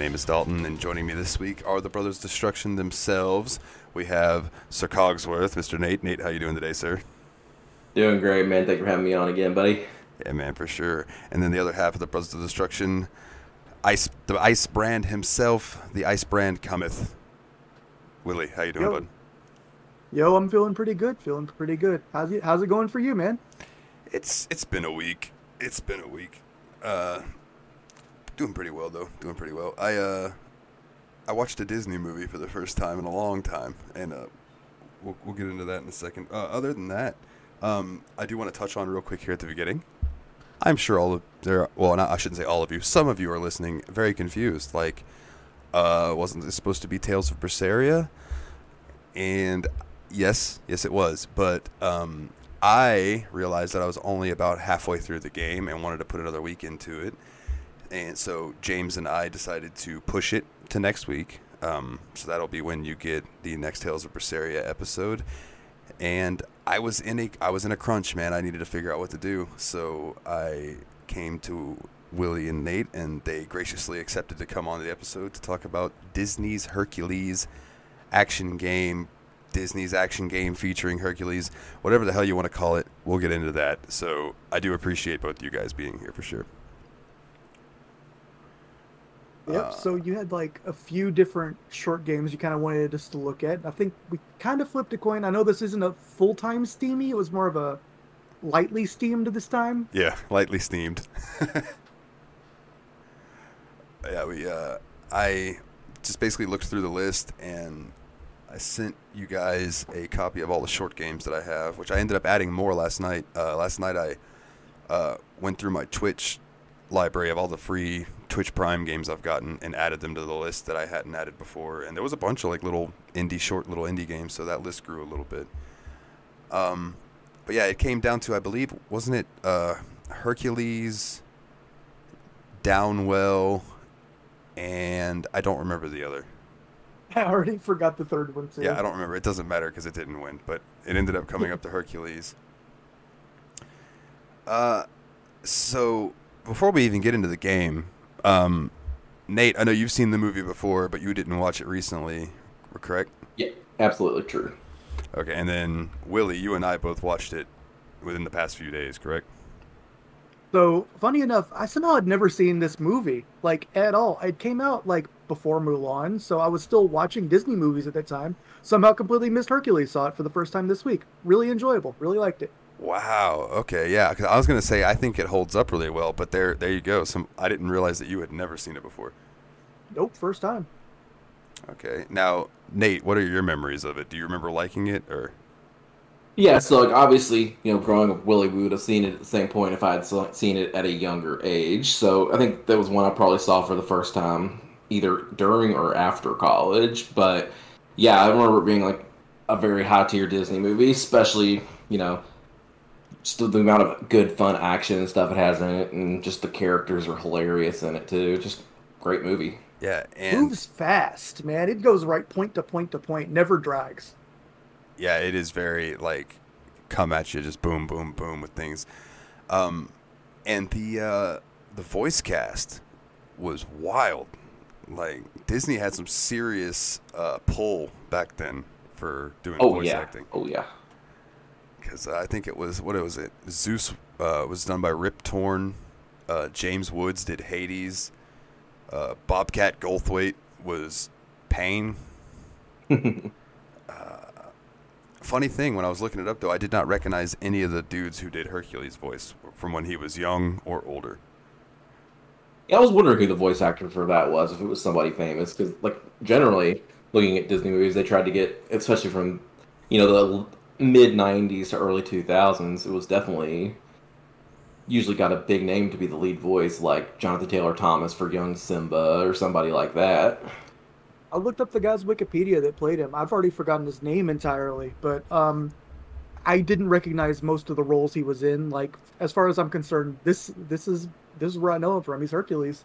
name is Dalton, and joining me this week are the Brothers Destruction themselves. We have Sir Cogsworth, Mr. Nate. Nate, how you doing today, sir? Doing great, man. Thank you for having me on again, buddy. Yeah, man, for sure. And then the other half of the Brothers of Destruction, Ice, the Ice Brand himself, the Ice Brand cometh. Willie, how you doing, Yo. bud? Yo, I'm feeling pretty good. Feeling pretty good. How's it How's it going for you, man? It's it's been a week. It's been a week. Uh, doing pretty well though. Doing pretty well. I uh, I watched a Disney movie for the first time in a long time, and uh, we'll we'll get into that in a second. Uh, other than that, um, I do want to touch on real quick here at the beginning. I'm sure all of there. Well, not, I shouldn't say all of you. Some of you are listening very confused. Like, uh, wasn't this supposed to be Tales of Berseria? And yes, yes, it was. But um, I realized that I was only about halfway through the game and wanted to put another week into it. And so James and I decided to push it to next week. Um, so that'll be when you get the next Tales of Berseria episode. And I was in a I was in a crunch, man. I needed to figure out what to do. So I came to Willie and Nate, and they graciously accepted to come on the episode to talk about Disney's Hercules action game, Disney's action game featuring Hercules, whatever the hell you want to call it. We'll get into that. So I do appreciate both you guys being here for sure. Yep. Uh, so you had like a few different short games you kind of wanted us to look at. I think we kind of flipped a coin. I know this isn't a full time steamy. It was more of a lightly steamed this time. Yeah, lightly steamed. yeah, we. Uh, I just basically looked through the list and I sent you guys a copy of all the short games that I have, which I ended up adding more last night. Uh, last night I uh, went through my Twitch library of all the free Twitch Prime games I've gotten and added them to the list that I hadn't added before. And there was a bunch of like little indie, short little indie games, so that list grew a little bit. Um, but yeah, it came down to I believe wasn't it uh, Hercules, Downwell, and I don't remember the other. I already forgot the third one too. Yeah, I don't remember. It doesn't matter because it didn't win, but it ended up coming up to Hercules. Uh, so before we even get into the game, um, Nate, I know you've seen the movie before, but you didn't watch it recently, correct? Yeah, absolutely true. Okay, and then Willie, you and I both watched it within the past few days, correct? So funny enough, I somehow had never seen this movie like at all. It came out like before Mulan, so I was still watching Disney movies at that time. Somehow completely missed Hercules. Saw it for the first time this week. Really enjoyable. Really liked it. Wow. Okay. Yeah. 'cause I was gonna say I think it holds up really well, but there, there you go. Some I didn't realize that you had never seen it before. Nope, first time. Okay. Now, Nate, what are your memories of it? Do you remember liking it or? Yeah, so like obviously, you know, growing up, Willie we would have seen it at the same point if I had seen it at a younger age. So I think that was one I probably saw for the first time either during or after college. But yeah, I remember it being like a very high tier Disney movie, especially you know, just the amount of good fun action and stuff it has in it, and just the characters are hilarious in it too. Just great movie. Yeah. And Moves fast, man. It goes right point to point to point. Never drags. yeah, it is very like come at you, just boom, boom, boom with things. Um, and the uh, the voice cast was wild. Like Disney had some serious uh, pull back then for doing Oh voice yeah, acting. oh yeah. Because I think it was what it was it? Zeus uh, was done by Rip Torn. Uh, James Woods did Hades. Uh, Bobcat Goldthwait was Pain. uh, funny thing, when I was looking it up though, I did not recognize any of the dudes who did Hercules' voice from when he was young or older. Yeah, I was wondering who the voice actor for that was, if it was somebody famous, because like generally, looking at Disney movies, they tried to get, especially from, you know, the mid '90s to early 2000s, it was definitely usually got a big name to be the lead voice, like Jonathan Taylor Thomas for young Simba or somebody like that. I looked up the guy's Wikipedia that played him. I've already forgotten his name entirely, but um, I didn't recognize most of the roles he was in. Like, as far as I'm concerned, this this is this is where I know him from. He's Hercules.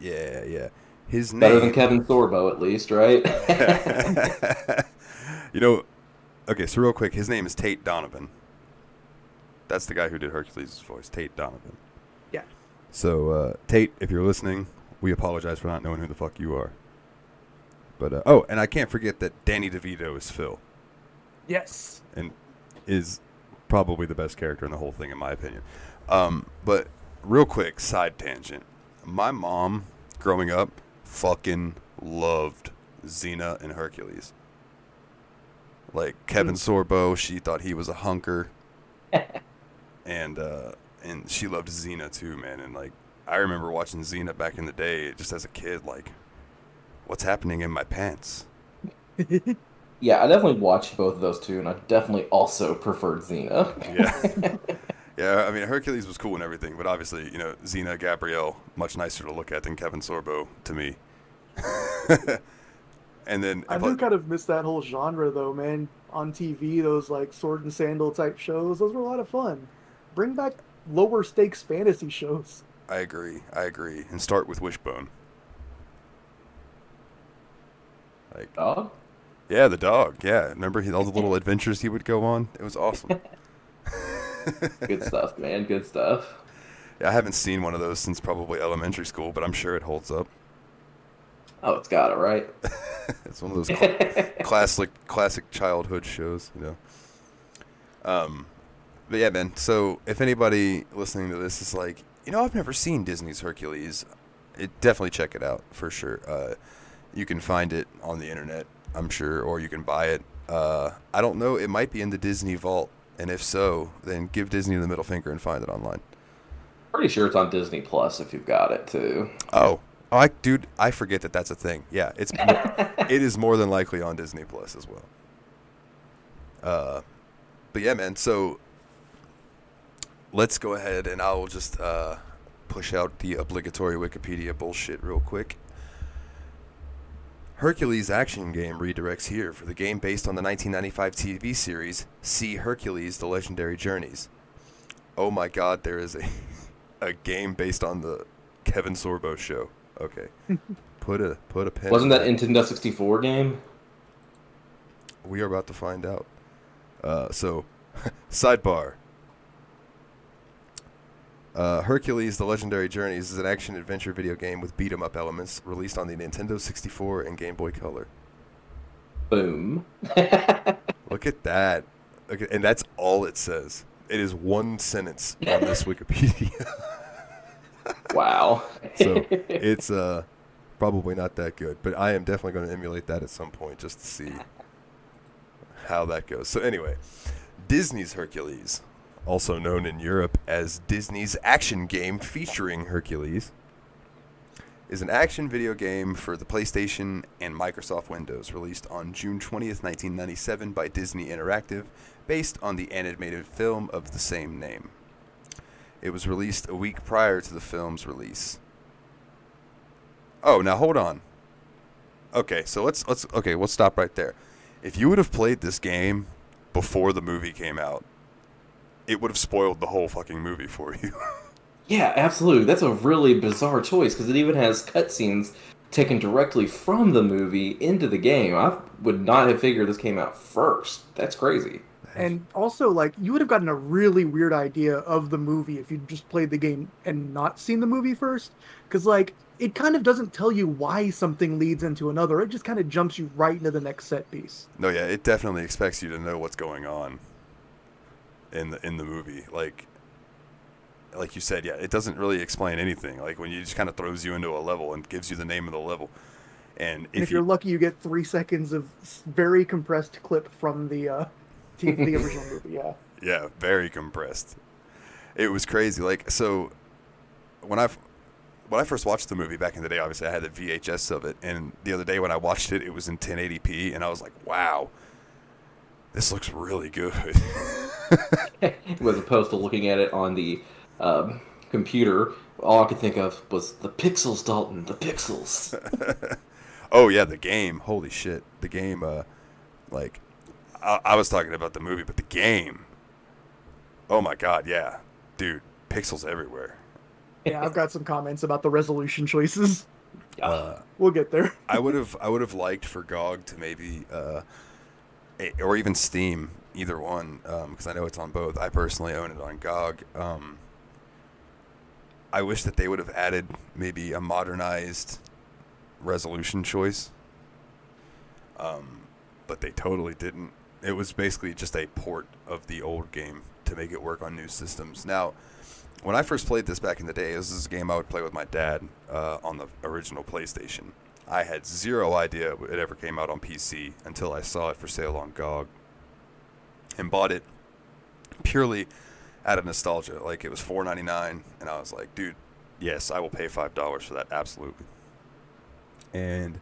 Yeah, yeah. His Better than. Kevin Sorbo, at least, right? you know, okay. So real quick, his name is Tate Donovan. That's the guy who did Hercules' voice, Tate Donovan. Yeah. So uh, Tate, if you're listening, we apologize for not knowing who the fuck you are. But uh, oh, and I can't forget that Danny DeVito is Phil Yes. and is probably the best character in the whole thing, in my opinion. Um, but real quick, side tangent. My mom, growing up, fucking loved Xena and Hercules. Like Kevin Sorbo, she thought he was a hunker, and uh, and she loved Xena too, man. And like, I remember watching Xena back in the day, just as a kid. Like, what's happening in my pants? Yeah, I definitely watched both of those two, and I definitely also preferred Xena. Yeah. yeah, I mean, Hercules was cool and everything, but obviously, you know, Xena Gabrielle, much nicer to look at than Kevin Sorbo to me. And then, I do kind of miss that whole genre though, man. On TV, those like sword and sandal type shows, those were a lot of fun. Bring back lower stakes fantasy shows. I agree. I agree. And start with Wishbone. Like, Dog? yeah, the dog. Yeah, remember he, all the little adventures he would go on? It was awesome. Good stuff, man. Good stuff. Yeah, I haven't seen one of those since probably elementary school, but I'm sure it holds up. Oh, it's got it right. it's one of those cl- classic classic childhood shows, you know. Um, but yeah, man. So if anybody listening to this is like, you know, I've never seen Disney's Hercules, it definitely check it out for sure. Uh, you can find it on the internet, I'm sure, or you can buy it. Uh, I don't know. It might be in the Disney Vault, and if so, then give Disney the middle finger and find it online. Pretty sure it's on Disney Plus if you've got it too. Oh, oh, I, dude, I forget that that's a thing. Yeah, it's it is more than likely on Disney Plus as well. Uh, but yeah, man. So let's go ahead and I'll just uh, push out the obligatory Wikipedia bullshit real quick. Hercules action game redirects here for the game based on the 1995 TV series See Hercules: The Legendary Journeys. Oh my God, there is a a game based on the Kevin Sorbo show. Okay, put a put a pen. Wasn't that Nintendo 64 game? We are about to find out. Uh, so, sidebar. Uh, Hercules: The Legendary Journeys is an action adventure video game with beat 'em up elements, released on the Nintendo 64 and Game Boy Color. Boom. Look at that. Look at, and that's all it says. It is one sentence on this Wikipedia. Wow. so it's uh, probably not that good, but I am definitely going to emulate that at some point just to see how that goes. So anyway, Disney's Hercules, also known in Europe as Disney's action game featuring Hercules, is an action video game for the PlayStation and Microsoft Windows, released on June 20th, 1997 by Disney Interactive, based on the animated film of the same name. It was released a week prior to the film's release. Oh, now hold on. Okay, so let's let's okay, we'll stop right there. If you would have played this game before the movie came out, it would have spoiled the whole fucking movie for you. Yeah, absolutely. That's a really bizarre choice because it even has cutscenes taken directly from the movie into the game. I would not have figured this came out first. That's crazy. And also, like, you would have gotten a really weird idea of the movie if you just played the game and not seen the movie first. Because, like, it kind of doesn't tell you why something leads into another. It just kind of jumps you right into the next set piece. no, yeah, it definitely expects you to know what's going on in the in the movie. Like like you said, yeah, it doesn't really explain anything. Like when you just kind of throws you into a level and gives you the name of the level. And if, And if, you, you're lucky, you get three seconds of very compressed clip from the uh, t- the original movie. Yeah. Yeah, very compressed. It was crazy. Like so, when I when I first watched the movie back in the day, obviously I had the VHS of it, and the other day when I watched it, it was in 1080p, and I was like, "Wow, this looks really good." As opposed to looking at it on the um, computer, all I could think of was the pixels, Dalton. The pixels. oh yeah, the game. Holy shit, the game. Uh, like, I, I was talking about the movie, but the game. Oh my god, yeah, dude, pixels everywhere. Yeah, I've got some comments about the resolution choices. Uh, We'll get there. I would have I would have liked for GOG to maybe uh, or even Steam, either one, because I know it's on both. I personally own it on GOG. Um, I wish that they would have added maybe a modernized resolution choice. Um, but they totally didn't. It was basically just a port of the old game to make it work on new systems. Now, when I first played this back in the day, this is a game I would play with my dad uh, on the original PlayStation. I had zero idea it ever came out on PC until I saw it for sale on GOG and bought it purely out of nostalgia. Like it was four ninety nine, and I was like, dude, yes, I will pay five dollars for that, absolutely. And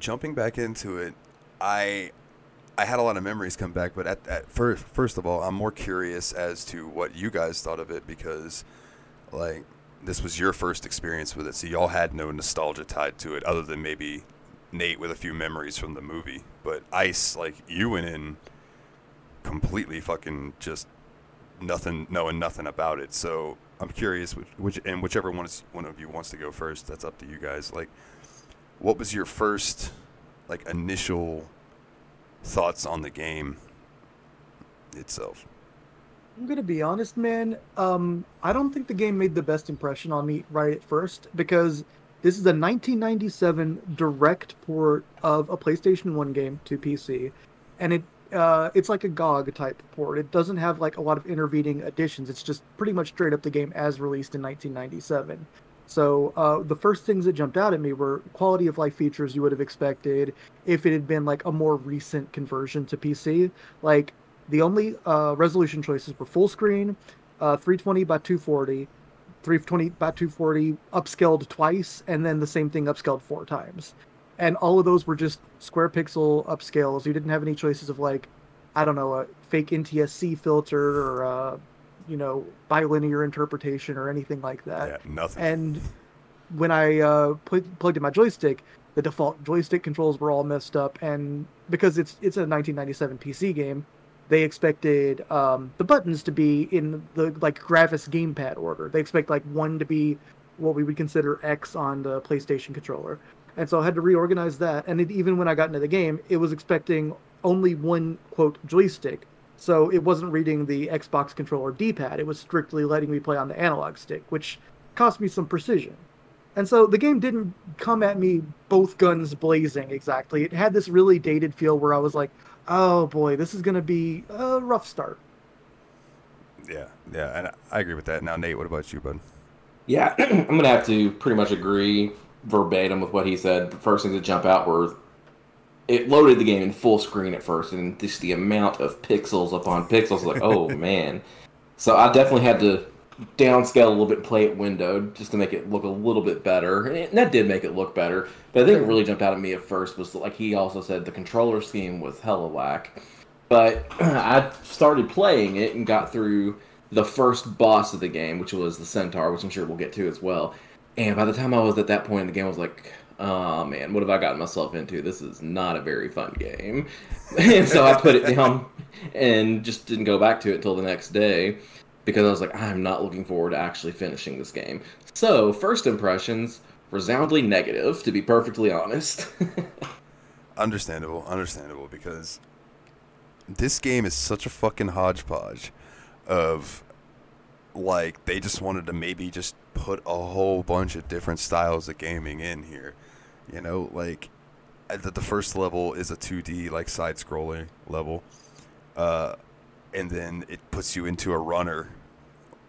jumping back into it, I I had a lot of memories come back, but at, at first, first of all, I'm more curious as to what you guys thought of it because, like, this was your first experience with it, so y'all had no nostalgia tied to it, other than maybe Nate with a few memories from the movie. But Ice, like, you went in completely fucking just nothing, knowing nothing about it. So I'm curious, which, which and whichever one is one of you wants to go first, that's up to you guys. Like, what was your first, like, initial thoughts on the game itself? I'm gonna be honest, man. Um, I don't think the game made the best impression on me right at first because this is a 1997 direct port of a PlayStation 1 game to PC, and it uh, it's like a GOG type port. It doesn't have like a lot of intervening additions. It's just pretty much straight up the game as released in 1997. So uh, the first things that jumped out at me were quality of life features you would have expected if it had been like a more recent conversion to PC. Like the only uh, resolution choices were full screen, uh, 320 by 240, 320 by 240 upscaled twice, and then the same thing upscaled four times. And all of those were just square pixel upscales. You didn't have any choices of like, I don't know, a fake NTSC filter or uh, you know bilinear interpretation or anything like that. Yeah, nothing. And when I uh, plugged in my joystick, the default joystick controls were all messed up, and because it's it's a 1997 PC game, they expected um, the buttons to be in the like Gravis gamepad order. They expect like one to be what we would consider X on the PlayStation controller, and so I had to reorganize that. And it, even when I got into the game, it was expecting only one quote joystick, so it wasn't reading the Xbox controller D-pad. It was strictly letting me play on the analog stick, which cost me some precision. And so the game didn't come at me both guns blazing exactly. It had this really dated feel where I was like, "Oh boy, this is going to be a rough start." Yeah, yeah, and I agree with that. Now, Nate, what about you, bud? Yeah, I'm gonna have to pretty much agree verbatim with what he said. The first things that jump out were it loaded the game in full screen at first, and just the amount of pixels upon pixels, like, oh man. So I definitely had to downscale a little bit, and play it windowed, just to make it look a little bit better, and, it, and that did make it look better. But I think what really jumped out at me at first was like he also said the controller scheme was hella whack. But I started playing it and got through the first boss of the game, which was the Centaur, which I'm sure we'll get to as well. And by the time I was at that point in the game, I was like, oh man, what have I gotten myself into? This is not a very fun game. and so I put it down and just didn't go back to it until the next day because I was like, I'm not looking forward to actually finishing this game. So, first impressions, resoundingly negative, to be perfectly honest. Understandable, understandable, because this game is such a fucking hodgepodge of like they just wanted to maybe just put a whole bunch of different styles of gaming in here. You know, like the, the first level is a 2D like side scrolling level. Uh, and then it puts you into a runner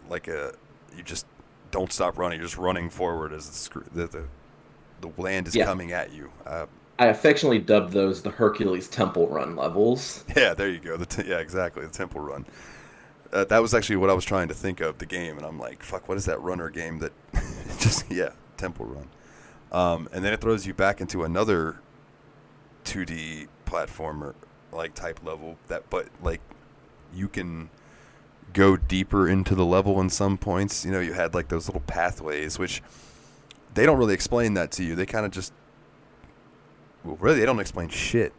like a you just don't stop running, you're just running forward as the sc- the the, the land is Yeah. coming at you. Uh, I affectionately dubbed those the Hercules Temple Run levels. Yeah, there you go. The t- yeah, exactly. The Temple Run. Uh, that was actually what I was trying to think of the game, and I'm like, fuck, what is that runner game that just yeah, Temple Run. Um, and then it throws you back into another 2D platformer like type level that, but like you can go deeper into the level in some points. You know, you had like those little pathways, which they don't really explain that to you. They kind of just, well, really, they don't explain shit.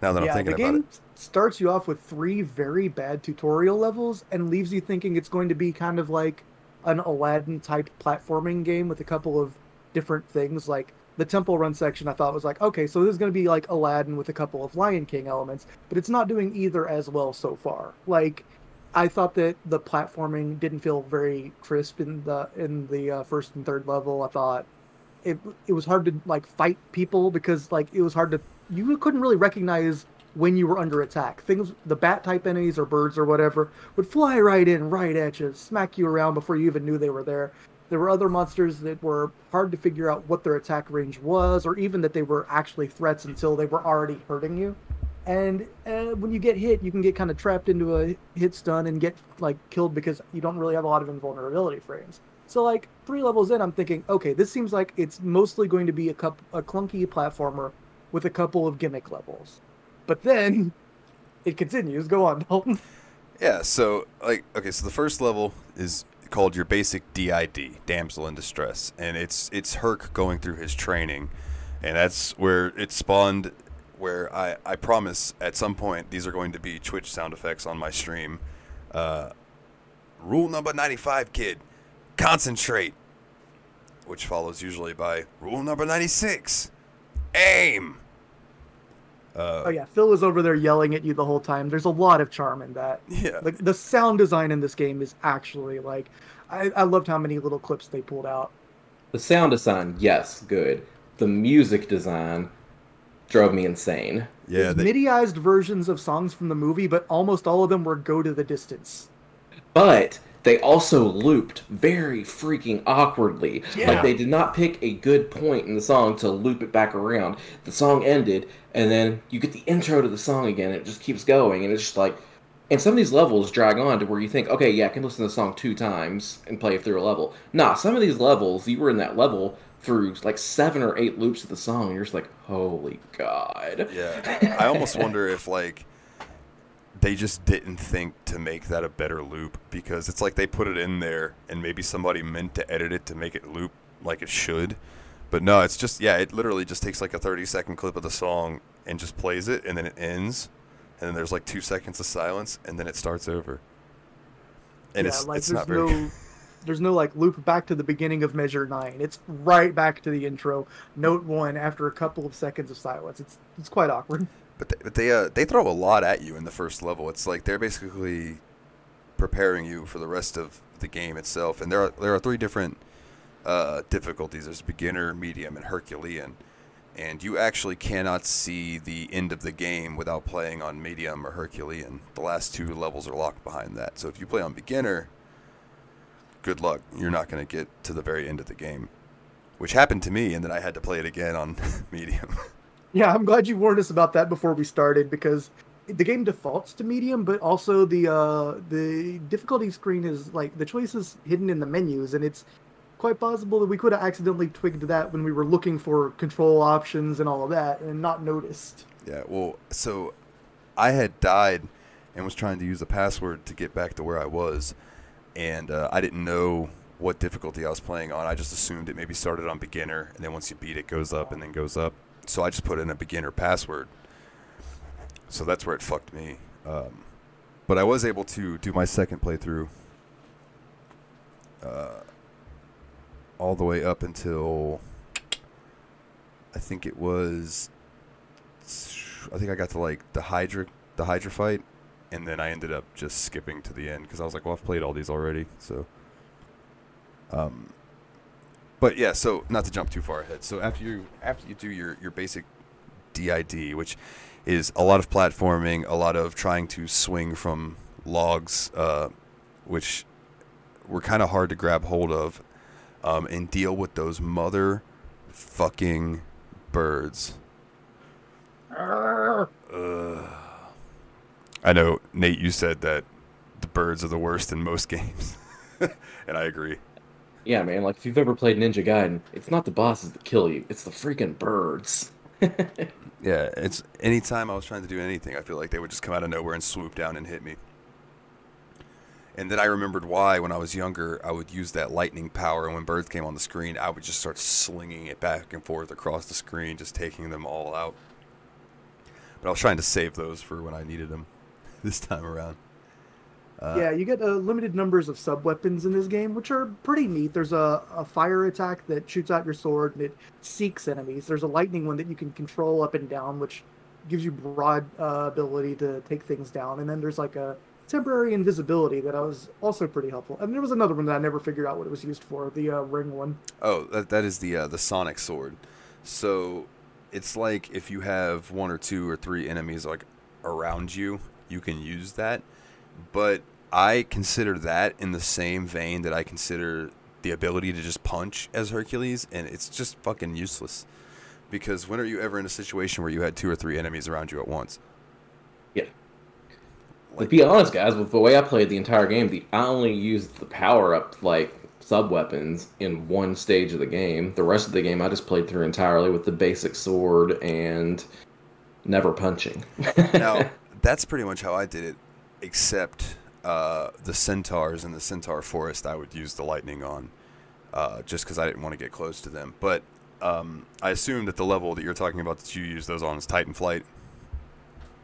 Now that yeah, I'm thinking about it. Starts you off with three very bad tutorial levels and leaves you thinking it's going to be kind of like an Aladdin type platforming game with a couple of different things. Like the Temple Run section, I thought was like, okay, so this is going to be like Aladdin with a couple of Lion King elements, but it's not doing either as well so far. Like I thought that the platforming didn't feel very crisp in the in the uh, first and third level. I thought it it was hard to like fight people because like it was hard to you couldn't really recognize when you were under attack. Things the bat type enemies or birds or whatever would fly right in, right at you, smack you around before you even knew they were there. There were other monsters that were hard to figure out what their attack range was, or even that they were actually threats until they were already hurting you. And uh, when you get hit, you can get kind of trapped into a hit stun and get like killed because you don't really have a lot of invulnerability frames. So like three levels in, I'm thinking, okay, this seems like it's mostly going to be a cup a clunky platformer with a couple of gimmick levels. But then it continues. Go on, Dalton. Yeah, so like okay, so the first level is called your basic DID, damsel in distress, and it's it's Herc going through his training, and that's where it spawned. Where I I promise at some point these are going to be Twitch sound effects on my stream. Uh, rule number ninety five, kid, concentrate, which follows usually by rule number ninety six, aim. Uh, oh yeah, Phil was over there yelling at you the whole time. There's a lot of charm in that. Yeah. Like the sound design in this game is actually like, I, I loved how many little clips they pulled out. The sound design, yes, good. The music design drove me insane. Yeah, they... MIDIized versions of songs from the movie, but almost all of them were "Go to the Distance." But they also looped very freaking awkwardly. Yeah. Like they did not pick a good point in the song to loop it back around. The song ended, and then you get the intro to the song again. it just keeps going, and it's just like, and some of these levels drag on to where you think, okay, yeah, I can listen to the song two times and play through a level. Nah, some of these levels, you were in that level through like seven or eight loops of the song, and you're just like, holy god. Yeah, I almost wonder if like they just didn't think to make that a better loop because it's like they put it in there and maybe somebody meant to edit it to make it loop like it should. But no, it's just yeah, it literally just takes like a 30 second clip of the song and just plays it and then it ends and then there's like 2 seconds of silence and then it starts over. And yeah, it's like it's there's not very no there's no like loop back to the beginning of measure 9. It's right back to the intro, note 1 after a couple of seconds of silence. It's it's quite awkward. But they, but they uh, they throw a lot at you in the first level. It's like they're basically preparing you for the rest of the game itself. And there are there are three different uh, difficulties. There's beginner, medium, and Herculean. And you actually cannot see the end of the game without playing on medium or Herculean. The last two levels are locked behind that. So if you play on beginner, good luck. You're not going to get to the very end of the game, which happened to me, and then I had to play it again on medium. Yeah, I'm glad you warned us about that before we started because the game defaults to medium, but also the uh, the difficulty screen is like the choice is hidden in the menus, and it's quite possible that we could have accidentally twigged that when we were looking for control options and all of that, and not noticed. Yeah, well, so I had died and was trying to use a password to get back to where I was, and uh, I didn't know what difficulty I was playing on. I just assumed it maybe started on beginner, and then once you beat it, goes up and then goes up. So I just put in a beginner password. So that's where it fucked me. Um, but I was able to do my second playthrough uh, all the way up until I think it was I think I got to like the Hydra the Hydra fight and then I ended up just skipping to the end because I was like, well, I've played all these already, so. Um, but yeah, so not to jump too far ahead. So after you after you do your your basic DID, which is a lot of platforming, a lot of trying to swing from logs, uh, which were kind of hard to grab hold of, um, and deal with those mother fucking birds. Uh, I know, Nate. You said that the birds are the worst in most games, and I agree. Yeah, man. Like if you've ever played Ninja Gaiden, it's not the bosses that kill you; it's the freaking birds. yeah, it's anytime I was trying to do anything, I feel like they would just come out of nowhere and swoop down and hit me. And then I remembered why, when I was younger, I would use that lightning power, and when birds came on the screen, I would just start slinging it back and forth across the screen, just taking them all out. But I was trying to save those for when I needed them this time around. Uh, yeah, you get uh, limited numbers of sub weapons in this game, which are pretty neat. There's a, a fire attack that shoots out your sword and it seeks enemies. There's a lightning one that you can control up and down, which gives you broad uh, ability to take things down. And then there's like a temporary invisibility that I was also pretty helpful. And there was another one that I never figured out what it was used for, the uh, ring one. Oh, that that is the uh, the Sonic sword. So it's like if you have one or two or three enemies like around you, you can use that. But I consider that in the same vein that I consider the ability to just punch as Hercules, and it's just fucking useless. Because when are you ever in a situation where you had two or three enemies around you at once? Yeah. to be honest, guys, with the way I played the entire game, the I only used the power up like sub weapons in one stage of the game. The rest of the game I just played through entirely with the basic sword and never punching. now that's pretty much how I did it, except uh, the centaurs in the centaur forest. I would use the lightning on, uh, just because I didn't want to get close to them. But um, I assume that the level that you're talking about that you use those on is Titan Flight.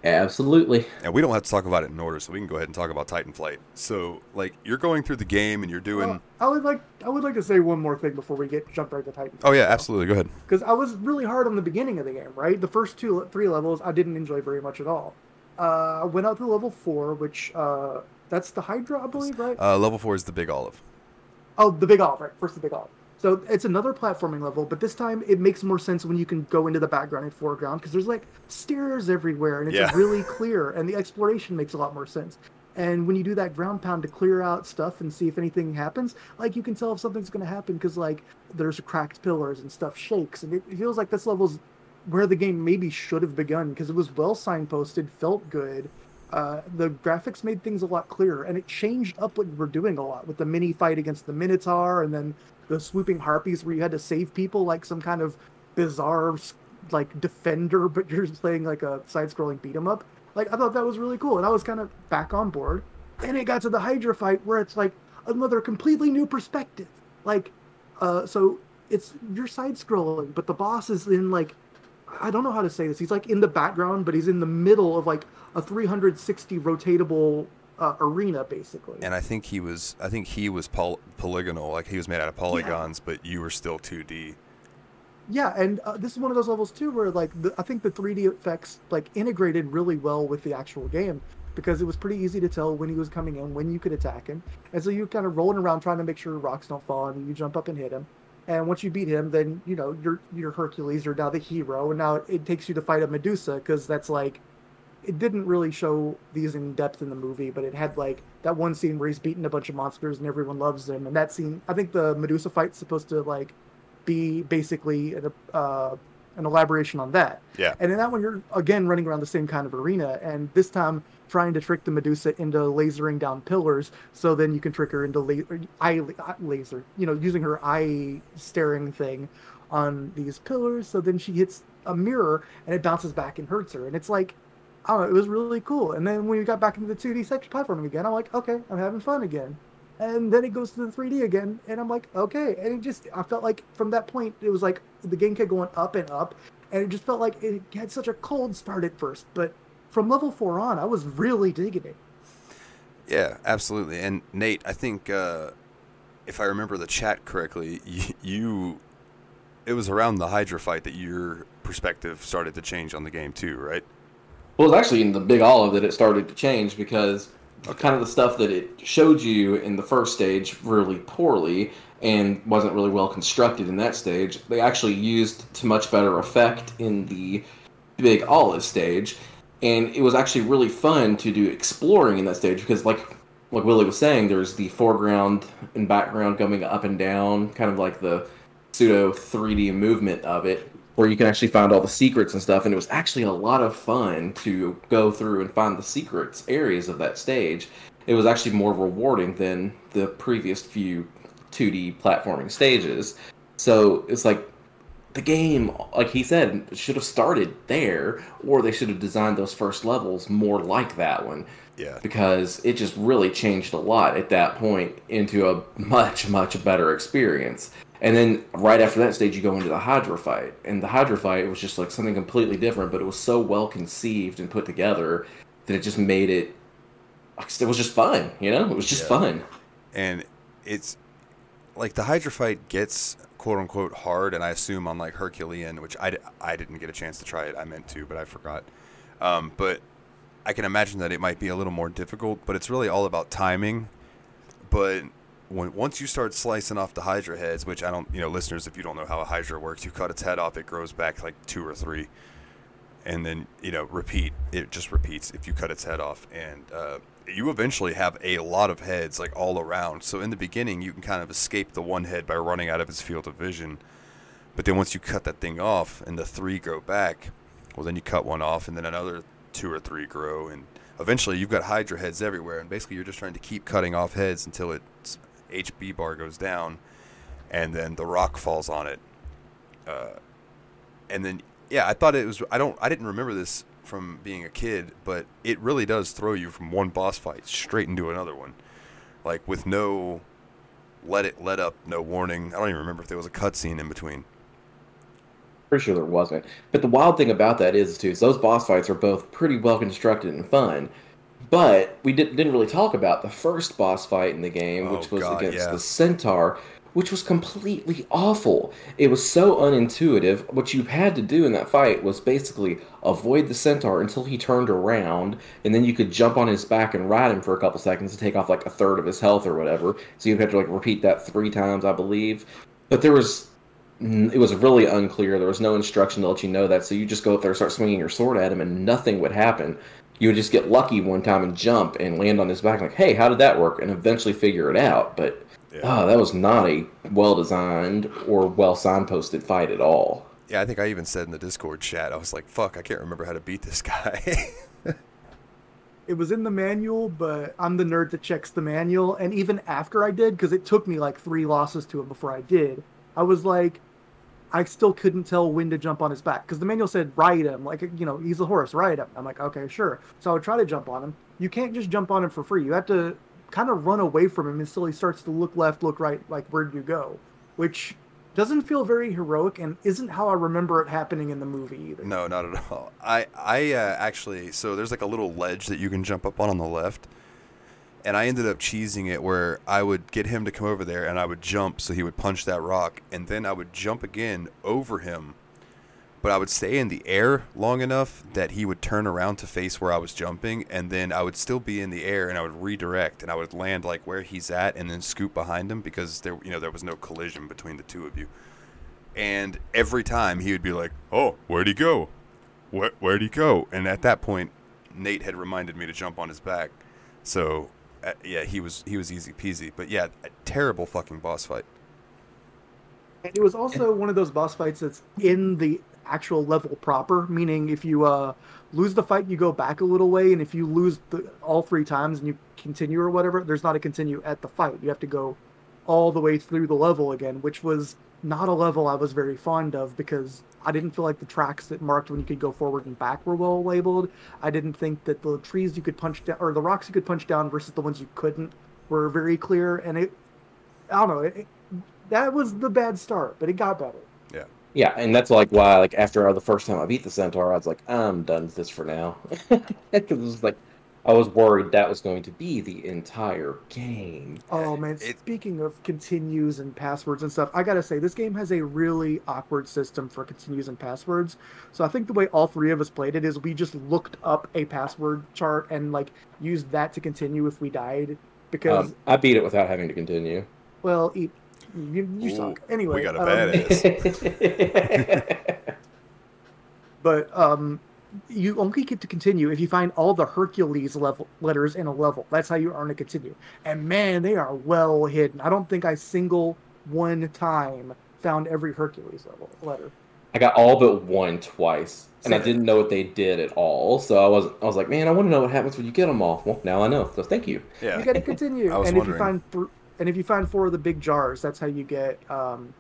Absolutely. And we don't have to talk about it in order, so we can go ahead and talk about Titan Flight. So, like, you're going through the game and you're doing. Uh, I would like I would like to say one more thing before we get jump right to Titan. Oh yeah, absolutely. Go ahead. Because I was really hard on the beginning of the game, right? The first two, three levels, I didn't enjoy very much at all. Uh, I went out to level four, which uh, that's the Hydra, I believe, right? Uh, level four is the Big Olive. Oh, the Big Olive, right? First, the Big Olive. So it's another platforming level, but this time it makes more sense when you can go into the background and foreground because there's like stairs everywhere and it's Yeah. really clear and the exploration makes a lot more sense. And when you do that ground pound to clear out stuff and see if anything happens, like you can tell if something's going to happen because like there's cracked pillars and stuff shakes and it, it feels like this level's where the game maybe should have begun because it was well signposted, felt good. Uh, the graphics made things a lot clearer, and it changed up what you were doing a lot with the mini fight against the Minotaur, and then the swooping harpies where you had to save people like some kind of bizarre like defender, but you're playing like a side-scrolling beat 'em up. Like I thought that was really cool, and I was kind of back on board. Then it got to the Hydra fight where it's like another completely new perspective. Like, uh, so it's you're side-scrolling, but the boss is in like I don't know how to say this. He's like in the background, but he's in the middle of like a 360 rotatable uh, arena, basically. And I think he was. I think he was poly- polygonal, like he was made out of polygons, but you were still 2D. Yeah, and uh, this is one of those levels too where like the, I think the 3D effects like integrated really well with the actual game because it was pretty easy to tell when he was coming in, when you could attack him, and so you kind of rolling around trying to make sure rocks don't fall, and you jump up and hit him. And once you beat him, then you know you're you're Hercules, you're now the hero, and now it takes you to fight a Medusa because that's like it didn't really show these in depth in the movie, but it had like that one scene where he's beating a bunch of monsters and everyone loves him, and that scene I think the Medusa fight's supposed to like be basically an, uh, an elaboration on that. Yeah. And in that one, you're again running around the same kind of arena, and this time trying to trick the Medusa into lasering down pillars, so then you can trick her into la- eye laser, you know, using her eye staring thing on these pillars. So then she hits a mirror, and it bounces back and hurts her, and it's like. I don't know, it was really cool. And then when we got back into the 2D section platforming again, I'm like, okay, I'm having fun again and then it goes to the 3D again, and I'm like, okay. And it just, I felt like from that point, it was like the game kept going up and up, and it just felt like it had such a cold start at first. But from level four on, I was really digging it. Yeah, absolutely. And Nate, I think uh, if I remember the chat correctly, you, you it was around the Hydra fight that your perspective started to change on the game too, right? Well, it was actually in the Big Olive that it started to change because kind of the stuff that it showed you in the first stage really poorly and wasn't really well constructed in that stage, they actually used to much better effect in the Big Olive stage. And it was actually really fun to do exploring in that stage because, like, like Willie was saying, there's the foreground and background going up and down, kind of like the pseudo 3D movement of it, where you can actually find all the secrets and stuff. And it was actually a lot of fun to go through and find the secrets areas of that stage. It was actually more rewarding than the previous few 2D platforming stages. So it's like the game, like he said, should have started there, or they should have designed those first levels more like that one Yeah. because it just really changed a lot at that point into a much much better experience and then right after that stage you go into the hydra fight and the hydra fight was just like something completely different but it was so well conceived and put together that it just made it it was just fun you know it was just Yeah. fun And it's like the Hydra fight gets quote unquote hard, and I assume on like Herculean, which I I didn't get a chance to try it. I meant to, but I forgot. Um, but I can imagine that it might be a little more difficult, but it's really all about timing. But when once you start slicing off the Hydra heads, which I don't, you know, listeners, if you don't know how a Hydra works, you cut its head off, it grows back like two or three, and then you know repeat. It just repeats if you cut its head off, and uh, you eventually have a lot of heads like all around. So in the beginning, you can kind of escape the one head by running out of its field of vision. But then once you cut that thing off and the three grow back, well, then you cut one off and then another two or three grow, and eventually you've got Hydra heads everywhere. And basically, you're just trying to keep cutting off heads until its HP bar goes down, and then the rock falls on it. Uh, and then, yeah, I thought it was. I don't. I didn't remember this from being a kid, but it really does throw you from one boss fight straight into another one, like with no let it let up, no warning. I don't even remember if there was a cutscene in between. Pretty sure there wasn't. But the wild thing about that is too, is those boss fights are both pretty well constructed and fun. But we did, didn't really talk about the first boss fight in the game, Oh, which was God, against yeah. the Centaur, which was completely awful. It was so unintuitive. What you had to do in that fight was basically avoid the Centaur until he turned around, and then you could jump on his back and ride him for a couple seconds to take off like a third of his health or whatever. So you'd have to like repeat that three times, I believe. But there was Mm, it was really unclear. There was no instruction to let you know that. So you just go up there, and start swinging your sword at him, and nothing would happen. You would just get lucky one time and jump and land on his back, like, "Hey, how did that work?" And eventually figure it out. But Yeah. oh, that was not a well designed or well signposted fight at all. Yeah, I think I even said in the Discord chat, I was like, "Fuck, I can't remember how to beat this guy." It was in the manual, but I'm the nerd that checks the manual. And even after I did, because it took me like three losses to it before I did, I was like, I still couldn't tell when to jump on his back because the manual said ride him, like you know he's a horse, ride him. I'm like, okay, sure. So I would try to jump on him. You can't just jump on him for free. You have to kind of run away from him until he starts to look left, look right, like where'd you go? Which doesn't feel very heroic and isn't how I remember it happening in the movie either. no, not at all. I I uh, actually so there's like a little ledge that you can jump up on on the left, and I ended up cheesing it where I would get him to come over there and I would jump so he would punch that rock, and then I would jump again over him. But I would stay in the air long enough that he would turn around to face where I was jumping, and then I would still be in the air, and I would redirect, and I would land like where he's at, and then scoop behind him because there, you know, there was no collision between the two of you. And every time he would be like, "Oh, where'd he go? Where, where'd he go?" And at that point, Nate had reminded me to jump on his back, so uh, yeah, he was he was easy peasy. But yeah, a terrible fucking boss fight. And it was also one of those boss fights that's in the actual level proper, meaning if you uh, lose the fight, you go back a little way, and if you lose the, all three times and you continue or whatever, there's not a continue at the fight. You have to go all the way through the level again, which was not a level I was very fond of because I didn't feel like the tracks that marked when you could go forward and back were well labeled. I didn't think that the trees you could punch down or the rocks you could punch down versus the ones you couldn't were very clear, and it I don't know. It, that was the bad start, but it got better. Yeah, Yeah, and that's like why, like after the first time I beat the Centaur, I was like, I'm done with this for now, because it was like I was worried that was going to be the entire game. Oh man, It- speaking of continues and passwords and stuff, I gotta say this game has a really awkward system for continues and passwords. So I think the way all three of us played it is we just looked up a password chart and like used that to continue if we died. Because Um, I beat it without having to continue. well, eat, you, you Ooh, suck. Anyway, we got a um, badass. but um, you only get to continue if you find all the Hercules level letters in a level. That's how you earn a continue. And man, they are well hidden. I don't think I single one time found every Hercules level letter. I got all but one twice, and I didn't know what they did at all. So I was, I was like, man, I want to know what happens when you get them all. Well, now I know. So thank you. yeah. You got to continue. I was and if you wondering. find th- and if you find four of the big jars, that's how you get um,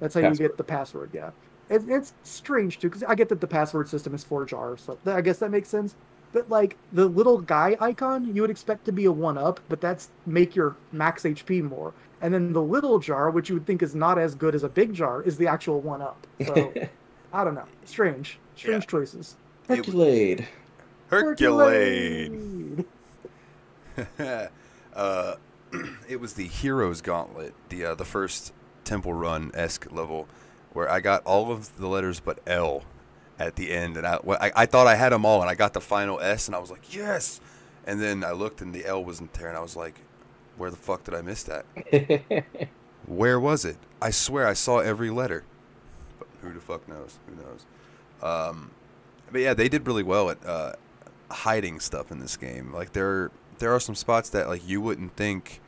that's how you get the password. Yeah, it, it's strange too because I get that the password system is four jars, so th- I guess that makes sense. But like the little guy icon, you would expect to be a one up, but that's make your max HP more. And then the little jar, which you would think is not as good as a big jar, is the actual one up. So I don't know. Strange, strange Yeah. choices. Herculade. Herculade. uh, it was the Heroes Gauntlet, the uh, the first Temple Run esque level, where I got all of the letters but L, at the end, and I, I I thought I had them all, and I got the final S, and I was like, yes. And then I looked, and the L wasn't there, and I was like, where the fuck did I miss that? Where was it? I swear I saw every letter. But who the fuck knows? Who knows? Um, but yeah, they did really well at uh, hiding stuff in this game. Like there, there are some spots that like you wouldn't think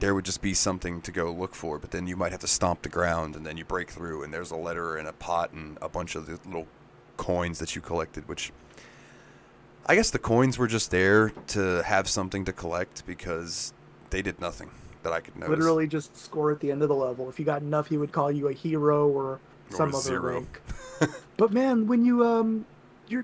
there would just be something to go look for, but then you might have to stomp the ground, and then you break through, and there's a letter and a pot and a bunch of the little coins that you collected, which I guess the coins were just there to have something to collect because they did nothing that I could notice. Literally just score at the end of the level. If you got enough, he would call you a hero or some Or other rank. but man, when you um,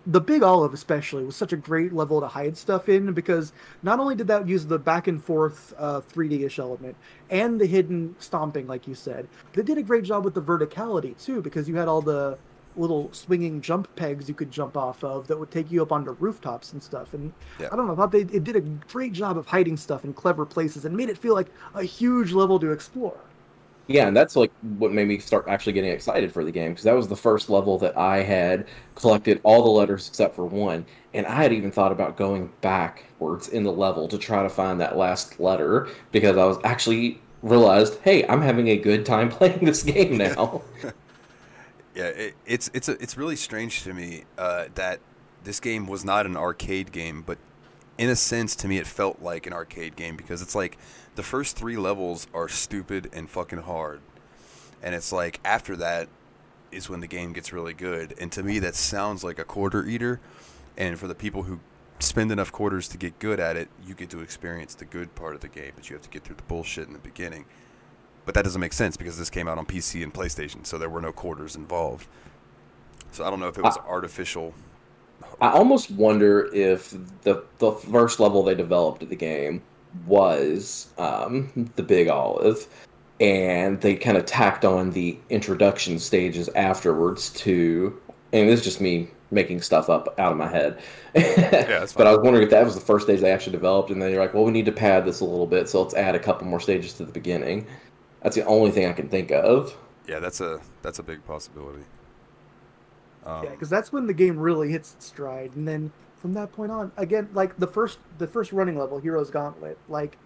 the Big Olive especially was such a great level to hide stuff in because not only did that use the back and forth uh, 3D-ish element and the hidden stomping, like you said, they did a great job with the verticality too because you had all the little swinging jump pegs you could jump off of that would take you up onto rooftops and stuff. And Yeah. I don't know, I thought they it did a great job of hiding stuff in clever places and made it feel like a huge level to explore. Yeah, and that's like what made me start actually getting excited for the game because that was the first level that I had collected all the letters except for one, and I had even thought about going backwards in the level to try to find that last letter because I was actually realized, hey, I'm having a good time playing this game now. Yeah, it, it's it's a, it's really strange to me uh, that this game was not an arcade game, but in a sense, to me, it felt like an arcade game because it's like the first three levels are stupid and fucking hard, and it's like after that is when the game gets really good. And to me, that sounds like a quarter eater. And for the people who spend enough quarters to get good at it, you get to experience the good part of the game, but you have to get through the bullshit in the beginning. But that doesn't make sense because this came out on PC and PlayStation, so there were no quarters involved. So I don't know if it was artificial. I almost wonder if the the first level they developed of the game was um, the Big Olive, and they kind of tacked on the introduction stages afterwards to. And this is just me making stuff up out of my head. that's but I was wondering if that was the first stage they actually developed, and then you're like, well, we need to pad this a little bit, so let's add a couple more stages to the beginning. That's the only thing I can think of. Yeah, that's a that's a big possibility. Um, Yeah, because that's when the game really hits its stride, and then from that point on, again, like the first the first running level, Heroes Gauntlet, like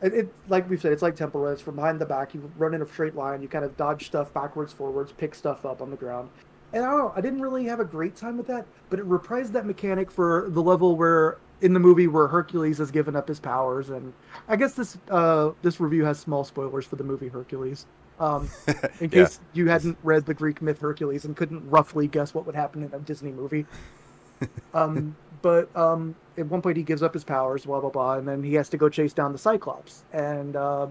it, it like we've said, it's like Temple Run. It's from behind the back. You run in a straight line. You kind of dodge stuff backwards, forwards, pick stuff up on the ground. And I don't know, I didn't really have a great time with that, but it reprised that mechanic for the level where in the movie where Hercules has given up his powers, and I guess this uh this review has small spoilers for the movie Hercules. Um, in Yeah. case you hadn't read the Greek myth Hercules and couldn't roughly guess what would happen in a Disney movie. um, but um, at one point he gives up his powers, blah blah blah, and then he has to go chase down the Cyclops, and uh,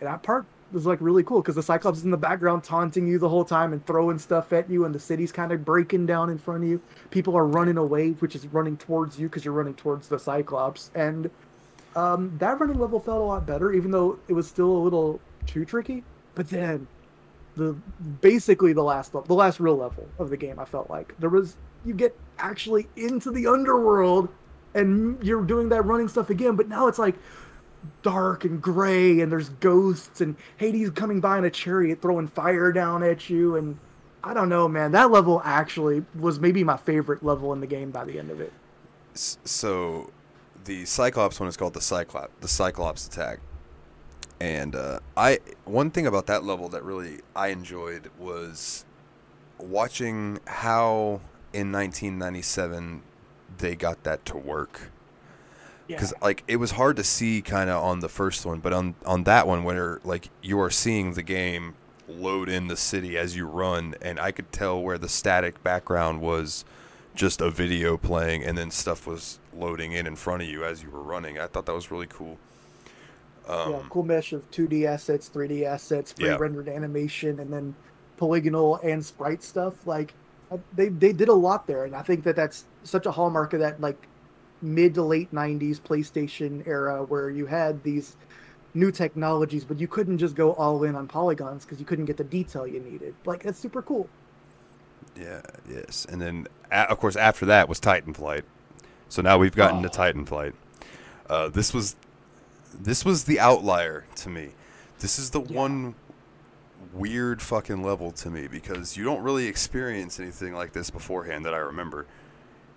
that part was like really cool because the Cyclops is in the background taunting you the whole time and throwing stuff at you, and the city's kind of breaking down in front of you. People are running away, which is running towards you because you're running towards the Cyclops, and um, that running level felt a lot better, even though it was still a little too tricky. But then, the basically the last level, the last real level of the game, I felt like there was you get actually into the underworld, and you're doing that running stuff again. But now it's like dark and gray, and there's ghosts, and Hades coming by in a chariot throwing fire down at you, and I don't know, man. That level actually was maybe my favorite level in the game by the end of it. so the Cyclops one is called the Cyclops, the Cyclops attack. And uh, I one thing about that level that really I enjoyed was watching how in 1997 they got that to work. because like it was hard to see kind of on the first one but on on that one where like you are seeing the game load in the city as you run and i could tell where the static background was just a video playing and then stuff was loading in in front of you as you were running i thought that was really cool um, yeah, cool mesh of 2D assets, 3D assets, pre-rendered animation, and then polygonal and sprite stuff. Like they they did a lot there, and I think that that's such a hallmark of that like mid to late 90s PlayStation era where you had these new technologies, but you couldn't just go all in on polygons because you couldn't get the detail you needed. Like that's super cool. yeah yes and then of course after that was Titan Flight. so now we've gotten to Titan Flight. uh, this was this was the outlier to me this is the Yeah. one weird fucking level to me because you don't really experience anything like this beforehand that I remember.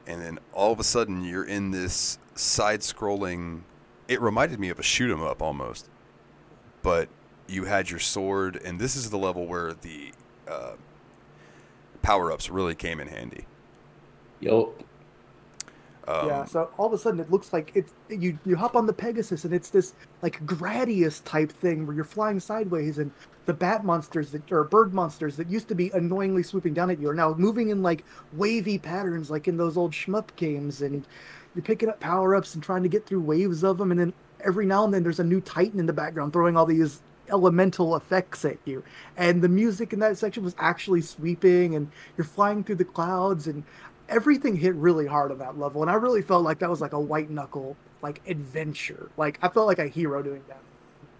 And then all of a sudden you're in this side scrolling it reminded me of a shoot 'em up almost. But you had your sword and this is the level where the uh, power ups really came in handy. Yup. Um, yeah, so all of a sudden it looks like it's you you hop on the Pegasus and it's this like Gradius type thing where you're flying sideways and the bat monsters that or bird monsters that used to be annoyingly swooping down at you are now moving in like wavy patterns like in those old shmup games. And you're picking up power ups and trying to get through waves of them and then every now and then there's a new titan in the background throwing all these elemental effects at you. And the music in that section was actually sweeping and you're flying through the clouds and everything hit really hard on that level and i really felt like that was like a white knuckle like adventure like i felt like a hero doing that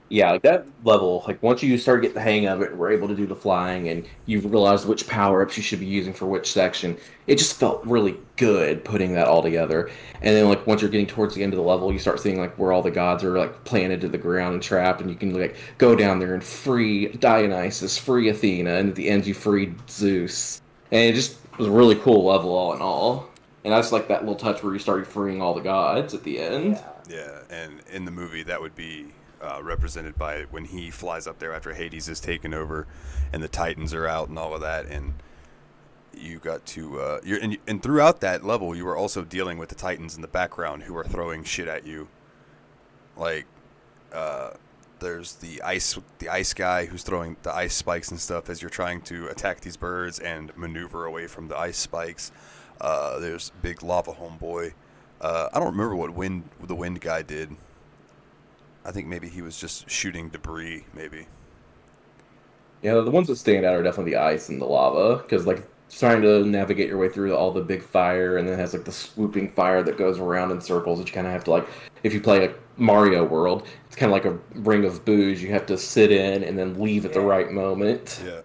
Yeah, like that level, like once you start get the hang of it, we're able to do the flying, and you've realized which power ups you should be using for which section. It just felt really good putting that all together. And then, like once you're getting towards the end of the level, you start seeing like where all the gods are like planted to the ground and trapped, and you can like go down there and free Dionysus, free Athena, and at the end you freed Zeus. And it just was a really cool level all in all. And that's like that little touch where you started freeing all the gods at the end. Yeah, and in the movie, that would be uh, represented by when he flies up there after Hades is taken over, and the Titans are out and all of that, and you got to uh, you're and, and throughout that level, you were also dealing with the Titans in the background who are throwing shit at you. Like, uh, there's the ice the ice guy who's throwing the ice spikes and stuff as you're trying to attack these birds and maneuver away from the ice spikes. Uh, there's big lava homeboy. Uh, I don't remember what wind the wind guy did. I think maybe he was just shooting debris. Maybe. Yeah, the ones that stand out are definitely the ice and the lava, because like trying to navigate your way through all the big fire, and then it has like the swooping fire that goes around in circles that you kind of have to like. If you play like Mario World, it's kind of like a ring of Boos. You have to sit in and then leave at the right moment. Yeah.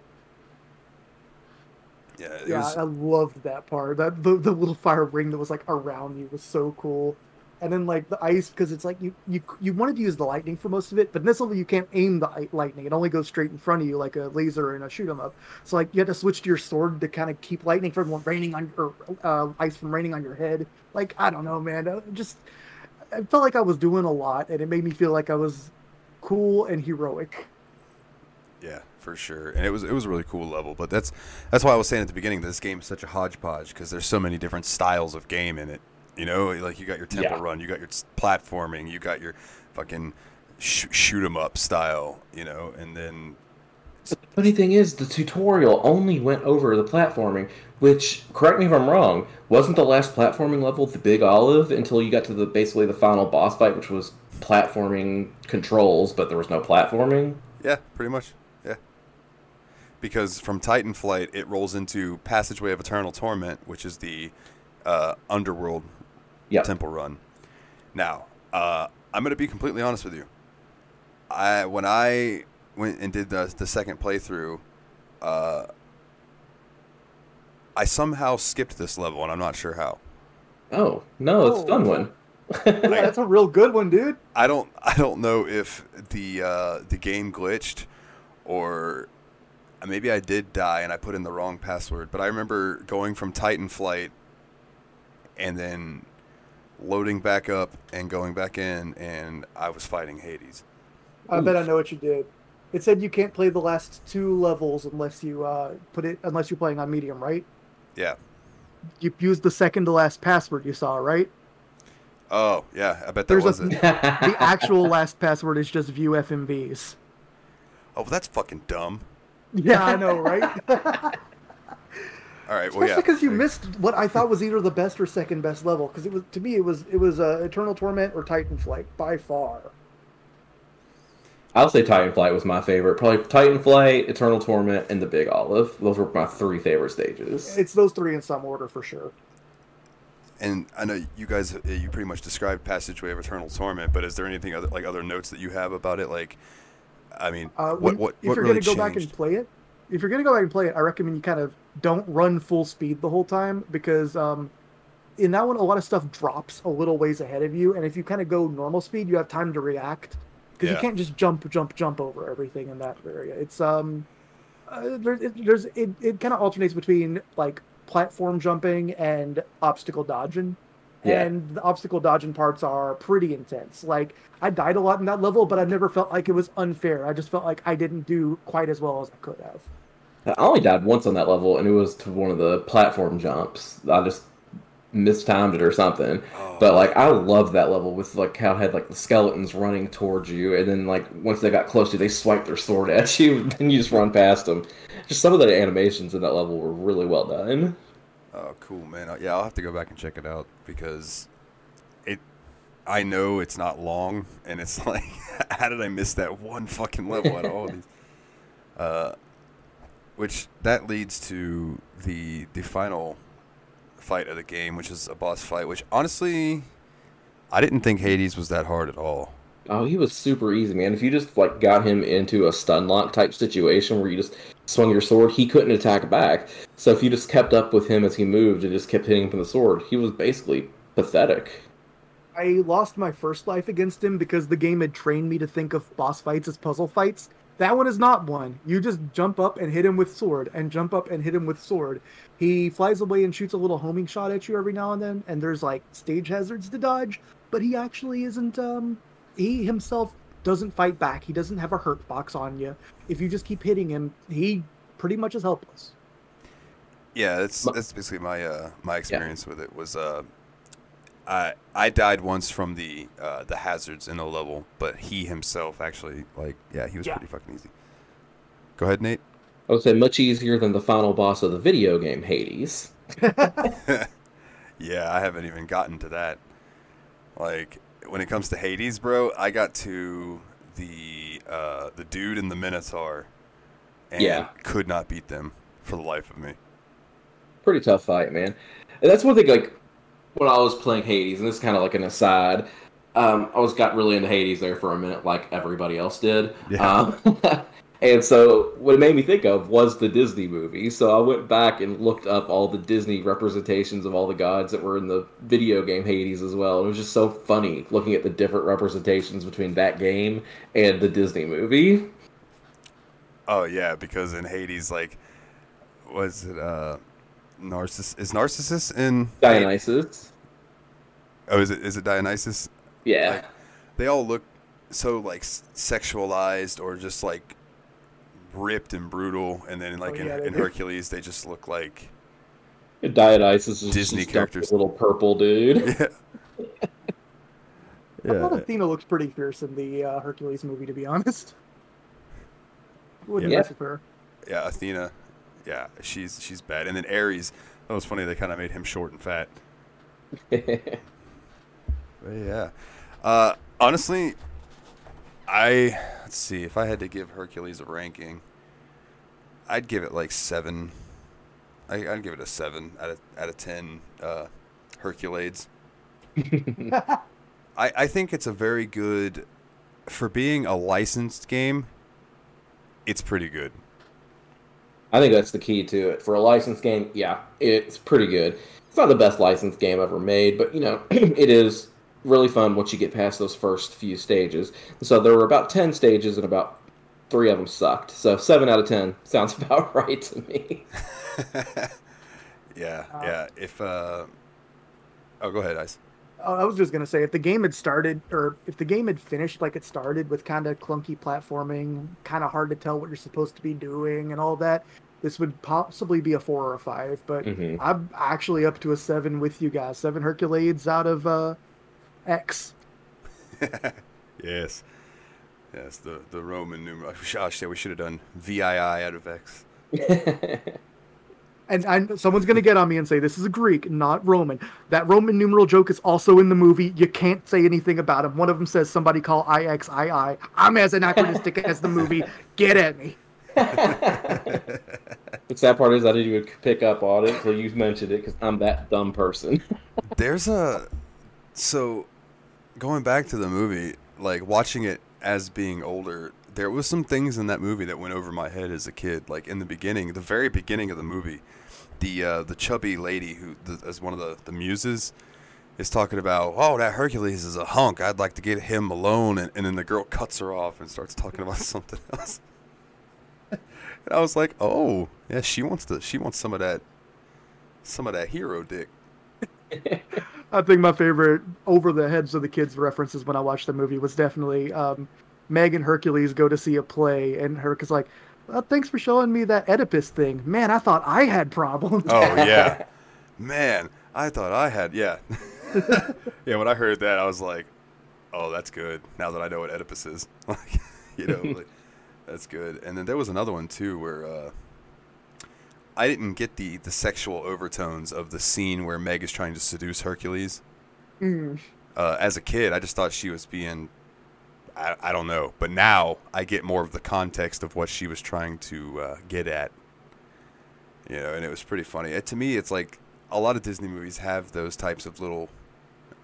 Yeah. Yeah was, i loved that part that the, the little fire ring that was like around you was so cool and then like the ice because it's like you you you wanted to use the lightning for most of it but in this level you can't aim the lightning it only goes straight in front of you like a laser and a shoot 'em up so like you had to switch to your sword to kind of keep lightning from raining on or uh, ice from raining on your head like i don't know man uh, just i felt like i was doing a lot and it made me feel like i was cool and heroic yeah, for sure. And it was it was a really cool level. But that's that's why I was saying at the beginning that this game is such a hodgepodge because there's so many different styles of game in it. You know, like you got your temple Yeah. run, you got your platforming, you got your fucking sh- shoot 'em up style. You know, and then But the funny thing is, the tutorial only went over the platforming, which, correct me if I'm wrong, wasn't the last platforming level the Big Olive until you got to the basically the final boss fight, which was platforming controls, but there was no platforming. Yeah, pretty much. Yeah. Because from Titan Flight, it rolls into Passageway of Eternal Torment, which is the uh, underworld Yeah. temple run. Now, uh, I'm going to be completely honest with you. I when I went and did the the second playthrough, uh, I somehow skipped this level, and I'm not sure how. Oh no, it's a Oh. fun one. yeah, that's a real good one dude I don't I don't know if the uh, the game glitched or maybe I did die and I put in the wrong password. But I remember going from Titan Flight and then loading back up and going back in, and I was fighting Hades. I bet I know what you did. It said you can't play the last two levels unless you uh, put it unless you're playing on medium, right? Yeah. You used the second to last password you saw, right? Oh yeah, I bet that There's was a- it. The actual last password is just view FMVs. Oh, well, that's fucking dumb. Yeah, I know, right? All right, well Especially yeah. because you missed what I thought was either the best or second best level. Because it was to me, it was it was uh, Eternal Torment or Titan Flight by far. I'll say Titanflight was my favorite. Probably Titanflight, Eternal Torment, and the Big Olive. Those were my three favorite stages. It's those three in some order for sure. And I know you guys, uh, you pretty much described Passageway of Eternal Torment, but is there anything other like other notes that you have about it? Like, I mean, Uh, what when- what if what you're really gonna go back and play it, if you're gonna go back and play it, I recommend you kind of don't run full speed the whole time because um, in that one a lot of stuff drops a little ways ahead of you, and if you kind of go normal speed, you have time to react because Yeah. you can't just jump, jump, jump over everything in that area. It's um, Uh, there, it, there's it, it kind of alternates between like platform jumping and obstacle dodging. Yeah. And the obstacle dodging parts are pretty intense. Like I died a lot in that level, but I never felt like it was unfair. I just felt like I didn't do quite as well as I could have. I only died once on that level, and it was to one of the platform jumps. I just mistimed it or something. Oh, But like, I loved that level with like how it had like the skeletons running towards you, and then like once they got close to you, they swipe their sword at you, and you just run past them. Just some of the animations in that level were really well done. Oh, cool, man. Uh, Yeah, I'll have to go back and check it out because it. I know it's not long, and it's like, how did I miss that one fucking level out of all these? Uh, which that leads to the the final fight of the game, which is a boss fight. Which honestly, I didn't think Hades was that hard at all. Oh, he was super easy, man. If you just like got him into a stun lock type situation where you just swung your sword, he couldn't attack back. So if you just kept up with him as he moved and just kept hitting him with the sword, he was basically pathetic. I lost my first life against him because the game had trained me to think of boss fights as puzzle fights. That one is not one. You just jump up and hit him with sword, and jump up and hit him with sword. He flies away and shoots a little homing shot at you every now and then, and there's like stage hazards to dodge, but he actually isn't. Um, he himself doesn't fight back. He doesn't have a hurt box on you. If you just keep hitting him, he pretty much is helpless. Yeah, that's that's basically my uh, my experience with it was uh, I I died once from the uh, the hazards in the level, but he himself actually like yeah he was Yeah. pretty fucking easy. Go ahead, Nate. I would say much easier than the final boss of the video game Hades. Yeah, I haven't even gotten to that. Like when it comes to Hades, bro, I got to the uh, the dude in the Minotaur, and Yeah. could not beat them for the life of me. Pretty tough fight, man. And that's one thing. Like when I was playing Hades, and this is kind of like an aside. Um, I was got really into Hades there for a minute, like everybody else did. Yeah. Um, and so what it made me think of was the Disney movie. So I went back and looked up all the Disney representations of all the gods that were in the video game Hades as well. It was just so funny looking at the different representations between that game and the Disney movie. Oh yeah, because in Hades, like, was it uh, Narcissus? Is Narcissus in Dionysus. Oh, is it is it Dionysus? Yeah. Like, they all look so like sexualized or just like ripped and brutal, and then like Oh, in, yeah, they in. Hercules, they just look like Dionysus is Disney just stuffed characters. little purple dude. yeah. I thought yeah. Athena looks pretty fierce in the uh, Hercules movie, to be honest. Wouldn't Yeah. mess with her. Yeah, Athena. Yeah, she's she's bad. And then Ares, That was funny. They kind of made him short and fat. But yeah. Uh, honestly, I let's see if I had to give Hercules a ranking, I'd give it like seven. I, I'd give it a seven out of out of ten. Uh, Hercules. I I think it's a very good for being a licensed game. It's pretty good. I think that's the key to it. For a licensed game, yeah, it's pretty good. It's not the best licensed game ever made, but you know, it is really fun once you get past those first few stages. So there were about 10 stages and about 3 of them sucked. So 7 out of 10 sounds about right to me. yeah, yeah. If uh, oh, go ahead, Ice. Oh, I was just gonna say, if the game had started, or if the game had finished like it started with kind of clunky platforming, kind of hard to tell what you're supposed to be doing, and all that, this would possibly be a four or a five. But Mhm. I'm actually up to a seven with you guys. Seven Herculades out of uh, X. yes, yes. The the Roman numeral. Oh shit, we should have done VII out of X. And I, someone's gonna get on me and say this is a Greek, not Roman. That Roman numeral joke is also in the movie. You can't say anything about him. One of them says somebody call IXII. I'm as anachronistic as the movie. Get at me. the sad part is I didn't even pick up on it until you mentioned it because I'm that dumb person. There's a so going back to the movie, like watching it as being older, there was some things in that movie that went over my head as a kid. Like in the beginning, the very beginning of the movie, the uh, the chubby lady who as one of the the muses is talking about, oh, that Hercules is a hunk. I'd like to get him alone, and, and then the girl cuts her off and starts talking about something else. And I was like, oh, yeah, she wants to. She wants some of that, some of that hero dick. I think my favorite over the heads of the kids references when I watched the movie was definitely um, Meg and Hercules go to see a play, and Herc is like, well, "Thanks for showing me that Oedipus thing, man. I thought I had problems." Oh yeah, man, I thought I had yeah, yeah. When I heard that, I was like, oh, that's good. Now that I know what Oedipus is, like, you know, like, that's good. And then there was another one too where uh, I didn't get the the sexual overtones of the scene where Meg is trying to seduce Hercules. Mm. Uh, as a kid, I just thought she was being. I, I don't know, but now I get more of the context of what she was trying to uh, get at. You know, and it was pretty funny. It, to me, it's like a lot of Disney movies have those types of little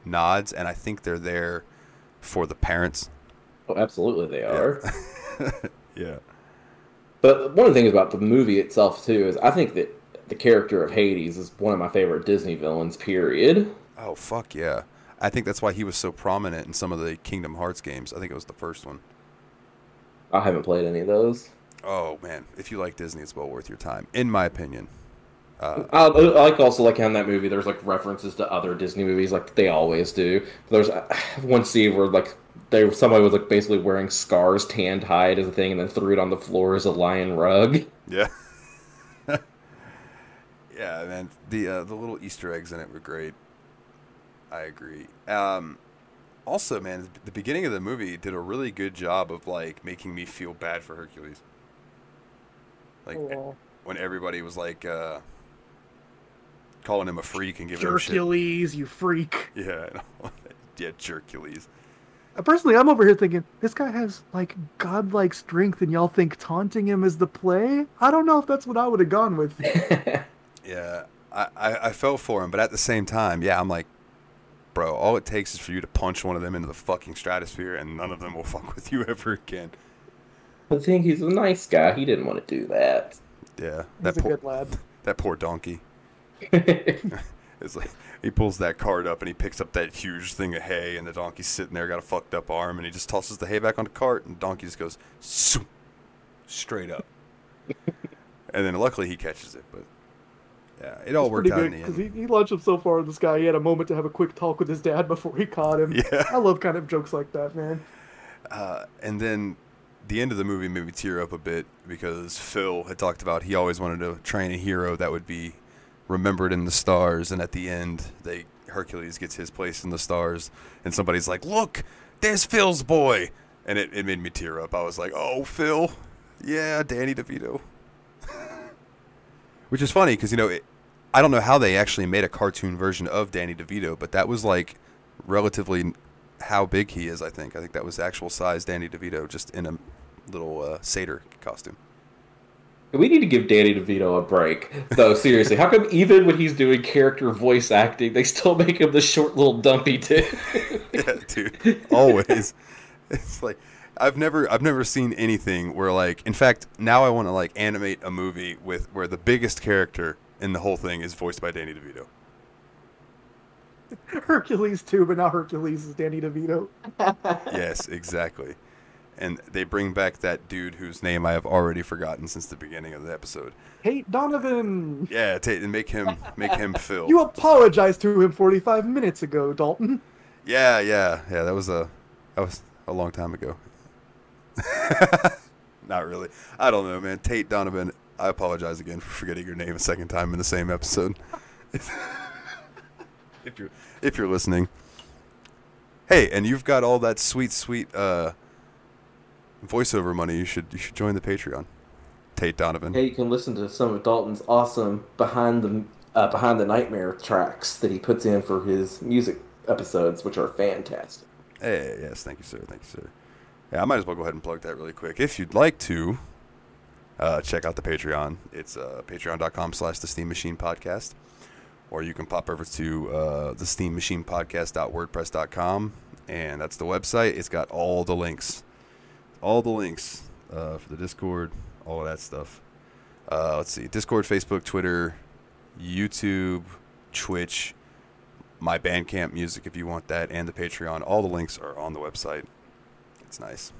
nods, and I think they're there for the parents. Oh, absolutely, they are. yeah. But one of the things about the movie itself too is I think that the character of Hades is one of my favorite Disney villains. Period. Oh fuck yeah! I think that's why he was so prominent in some of the Kingdom Hearts games. I think it was the first one. I haven't played any of those. Oh man, if you like Disney, it's well worth your time, in my opinion. Uh, I, I like also like how in that movie there's like references to other Disney movies like they always do. There's uh, one scene where like they somebody was like basically wearing Scar's tanned hide as a thing and then threw it on the floor as a lion rug. Yeah. yeah, man. The uh, the little Easter eggs in it were great. I agree. Um, also, man, the beginning of the movie did a really good job of like making me feel bad for Hercules. Like Aw. when everybody was like uh, calling him a freak and giving him. Hercules, you freak. Yeah, yeah, Hercules. Uh, Personally, I'm over here thinking this guy has like godlike strength, and y'all think taunting him is the play. I don't know if that's what I would have gone with. Yeah, I, I, I felt for him, but at the same time, yeah, I'm like, bro, all it takes is for you to punch one of them into the fucking stratosphere, and none of them will fuck with you ever again. I think he's a nice guy. He didn't want to do that. Yeah, He's that a poor good lad. that poor donkey. It's like he pulls that cart up and he picks up that huge thing of hay, and the donkey's sitting there, got a fucked up arm, and he just tosses the hay back on the cart, and the donkey just goes straight up. and then luckily he catches it, but yeah, it all It's worked out in good the because end. he, he launched him so far in the sky. He had a moment to have a quick talk with his dad before he caught him. Yeah. I love kind of jokes like that, man. Uh, and then the end of the movie made me tear up a bit because Phil had talked about he always wanted to train a hero that would be remembered in the stars, and at the end, they Hercules gets his place in the stars, and somebody's like, "Look, there's Phil's boy," and it, it made me tear up. I was like, "Oh, Phil, yeah, Danny DeVito," which is funny because you know it, I don't know how they actually made a cartoon version of Danny DeVito, but that was like relatively how big he is. I think I think that was actual size Danny DeVito, just in a little uh, satyr costume. We need to give Danny DeVito a break, though. Seriously, how come even when he's doing character voice acting, they still make him the short little dumpy too? yeah, dude. Always. It's like I've never I've never seen anything where like in fact now I want to like animate a movie with where the biggest character in the whole thing is voiced by Danny DeVito. Hercules too, but now Hercules is Danny DeVito. yes, exactly. And they bring back that dude whose name I have already forgotten since the beginning of the episode. Tate Donovan. Yeah, Tate, and make him make him Phil. You apologized to him 45 minutes ago, Dalton. Yeah, yeah, yeah. That was a that was a long time ago. Not really. I don't know, man. Tate Donovan. I apologize again for forgetting your name a second time in the same episode. if you're if you're listening, hey, and you've got all that sweet, sweet uh, voiceover money. You should you should join the Patreon. Tate Donovan. hey, you can listen to some of Dalton's awesome behind the uh, behind the nightmare tracks that he puts in for his music episodes, which are fantastic. Hey, yes, thank you, sir. Thank you, sir. Yeah, I might as well go ahead and plug that really quick. If you'd like to, uh, check out the Patreon. It's uh, patreon.com slash the Steam Machine Podcast. Or you can pop over to uh, the Steam Machine Podcast.wordpress.com, and that's the website. It's got all the links. All the links uh, for the Discord, all of that stuff. Uh, let's see Discord, Facebook, Twitter, YouTube, Twitch, my Bandcamp music if you want that, and the Patreon. All the links are on the website. It's nice.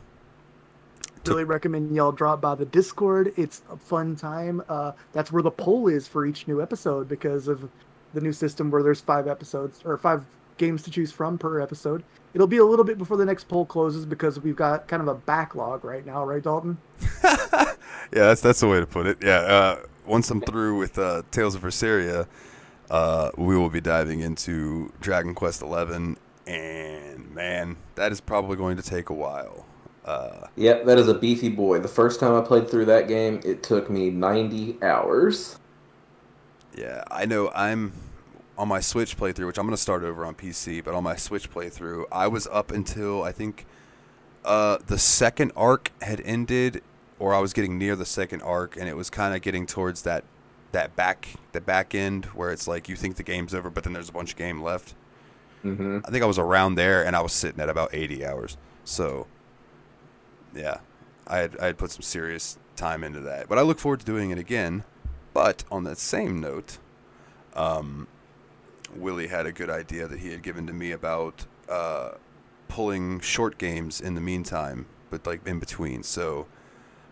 really recommend y'all drop by the Discord. It's a fun time. Uh, that's where the poll is for each new episode because of the new system where there's five episodes or five games to choose from per episode. It'll be a little bit before the next poll closes because we've got kind of a backlog right now, right, Dalton? yeah, that's that's the way to put it. Yeah, uh, once I'm through with uh, Tales of Berseria, uh, we will be diving into Dragon Quest XI, and man, that is probably going to take a while. Uh, yep, that is a beefy boy. The first time I played through that game, it took me 90 hours. Yeah, I know. I'm on my Switch playthrough, which I'm going to start over on PC, but on my Switch playthrough, I was up until I think uh, the second arc had ended, or I was getting near the second arc, and it was kind of getting towards that that back the back end where it's like you think the game's over, but then there's a bunch of game left. Mm-hmm. I think I was around there, and I was sitting at about 80 hours. So, yeah, I had I had put some serious time into that, but I look forward to doing it again. But on that same note, um, Willie had a good idea that he had given to me about uh, pulling short games in the meantime, but like in between. So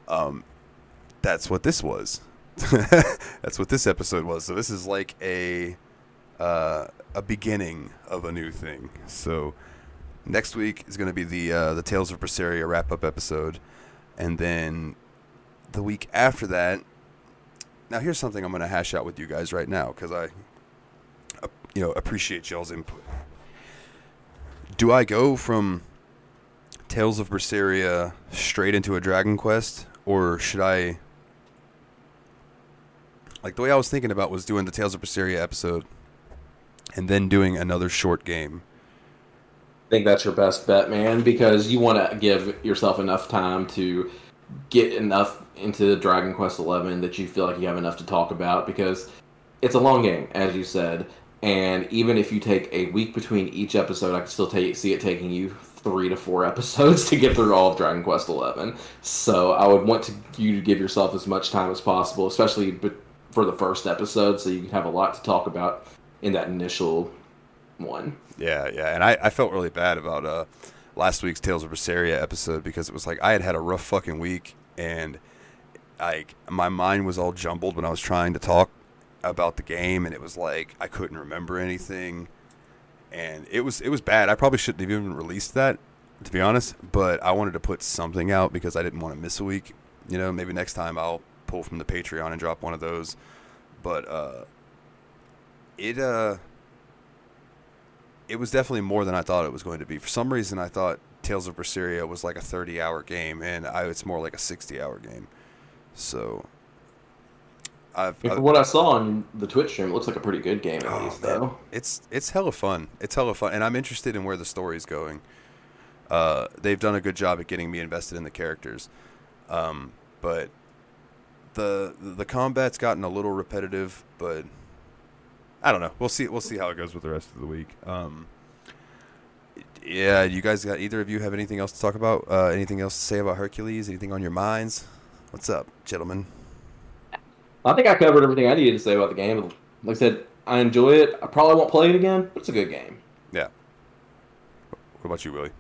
um, that's what this was. that's what this episode was. So this is like a uh, a beginning of a new thing. So next week is going to be the uh, the Tales of Berseria wrap up episode, and then the week after that. Now here's something I'm going to hash out with you guys right now because I you know, appreciate y'all's input. Do I go from Tales of Berseria straight into a Dragon Quest, or should I? Like the way I was thinking about was doing the Tales of Berseria episode, and then doing another short game. I think that's your best bet, man, because you want to give yourself enough time to get enough into Dragon Quest Eleven that you feel like you have enough to talk about because it's a long game, as you said. And even if you take a week between each episode, I can still take, see it taking you three to four episodes to get through all of Dragon Quest Eleven. So I would want to, you to give yourself as much time as possible, especially for the first episode, so you can have a lot to talk about in that initial one. Yeah, yeah, and I, I felt really bad about uh, last week's Tales of Berseria episode because it was like I had had a rough fucking week and like my mind was all jumbled when I was trying to talk about the game, and it was like I couldn't remember anything, and it was it was bad. I probably shouldn't have even released that, to be honest. But I wanted to put something out because I didn't want to miss a week. You know, maybe next time I'll pull from the Patreon and drop one of those. But uh, it uh, it was definitely more than I thought it was going to be. For some reason, I thought Tales of Berseria was like a 30-hour game, and I, it's more like a 60-hour game. So I've, I've, what I saw on the Twitch stream, looks like a pretty good game at oh, least, man. though. It's it's hella fun. It's hella fun, and I'm interested in where the story's going. Uh, they've done a good job at getting me invested in the characters, um, but the the combat's gotten a little repetitive. But I don't know. We'll see. We'll see how it goes with the rest of the week. Um, yeah, you guys got either of you have anything else to talk about? Uh, anything else to say about Hercules? Anything on your minds? What's up, gentlemen? I think I covered everything I needed to say about the game. Like I said, I enjoy it. I probably won't play it again, but it's a good game. Yeah. What about you, Willie?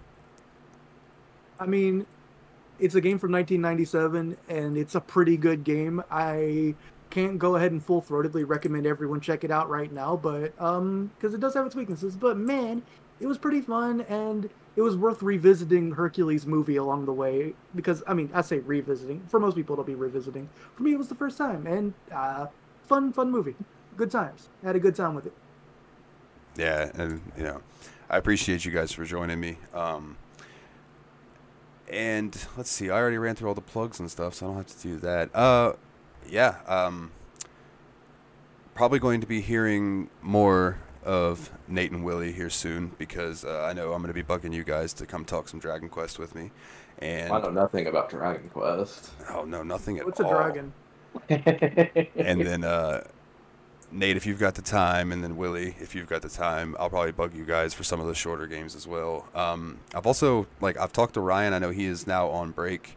I mean, it's a game from 1997, and it's a pretty good game. I can't go ahead and full throatedly recommend everyone check it out right now, but um, because it does have its weaknesses. But man, it was pretty fun, and it was worth revisiting Hercules movie along the way because I mean I say revisiting for most people it'll be revisiting. For me it was the first time and uh, fun fun movie, good times. I had a good time with it. Yeah, and you know I appreciate you guys for joining me. Um, and let's see, I already ran through all the plugs and stuff, so I don't have to do that. Uh, yeah, um, probably going to be hearing more of Nate and Willie here soon because uh, I know I'm going to be bugging you guys to come talk some Dragon Quest with me. And I know nothing about Dragon Quest. Oh no, nothing at What's all. What's a dragon? and then uh, Nate, if you've got the time, and then Willie, if you've got the time, I'll probably bug you guys for some of the shorter games as well. Um, I've also like I've talked to Ryan. I know he is now on break,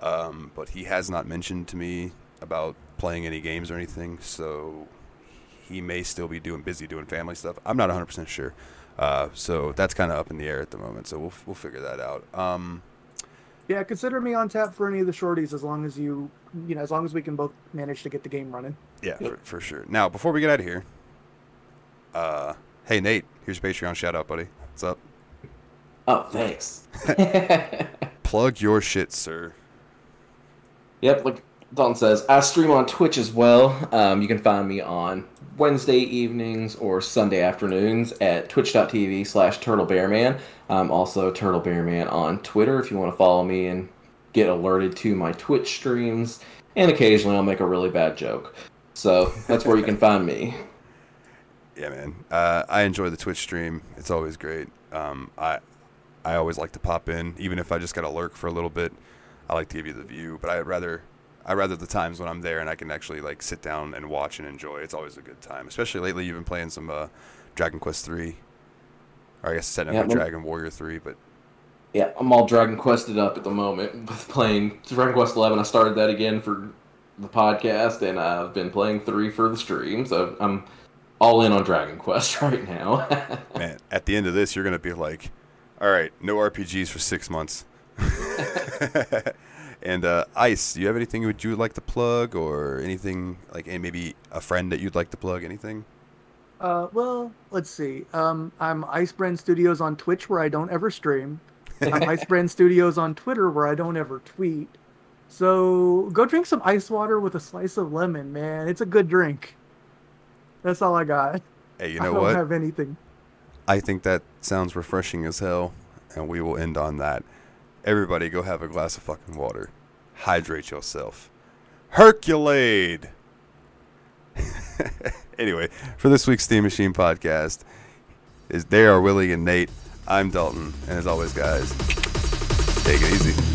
um, but he has not mentioned to me about playing any games or anything. So he may still be doing busy doing family stuff. I'm not 100% sure. Uh, so that's kind of up in the air at the moment. So we'll we'll figure that out. Um, Yeah, consider me on tap for any of the shorties as long as you, you know, as long as we can both manage to get the game running. Yeah, for, for sure. Now, before we get out of here, uh, hey Nate, here's your Patreon shout out, buddy. What's up? Oh, thanks. Plug your shit, sir. Yep, like Dalton says, I stream on Twitch as well. Um, you can find me on Wednesday evenings or Sunday afternoons at twitch.tv slash turtlebearman. I'm also turtlebearman on Twitter if you want to follow me and get alerted to my Twitch streams. And occasionally I'll make a really bad joke. So that's where you can find me. Yeah, man. Uh, I enjoy the Twitch stream. It's always great. Um, I I always like to pop in, even if I just got to lurk for a little bit. I like to give you the view, but I'd rather I rather the times when I'm there and I can actually like sit down and watch and enjoy. It's always a good time. Especially lately, you've been playing some uh, Dragon Quest three, or I guess technically Yeah, Dragon Warrior three, but Yeah, I'm all Dragon Quested up at the moment with playing Dragon Quest Eleven. I started that again for the podcast, and I've been playing three for the stream. So I'm all in on Dragon Quest right now. man, at the end of this, you're gonna be like, all right, no RPGs for six months. And uh, Ice, do you have anything would you would like to plug, or anything like, and maybe a friend that you'd like to plug? Anything? Uh, well, let's see. Um, I'm Icebrand Studios on Twitch where I don't ever stream. I'm Icebrand Studios on Twitter where I don't ever tweet. So go drink some ice water with a slice of lemon, man. It's a good drink. That's all I got. Hey, you know I don't what? have anything. I think that sounds refreshing as hell, and we will end on that. Everybody, go have a glass of fucking water. Hydrate yourself. Herculade! anyway, for this week's Steam Machine podcast, is they are Willie and Nate. I'm Dalton, and as always, guys, take it easy.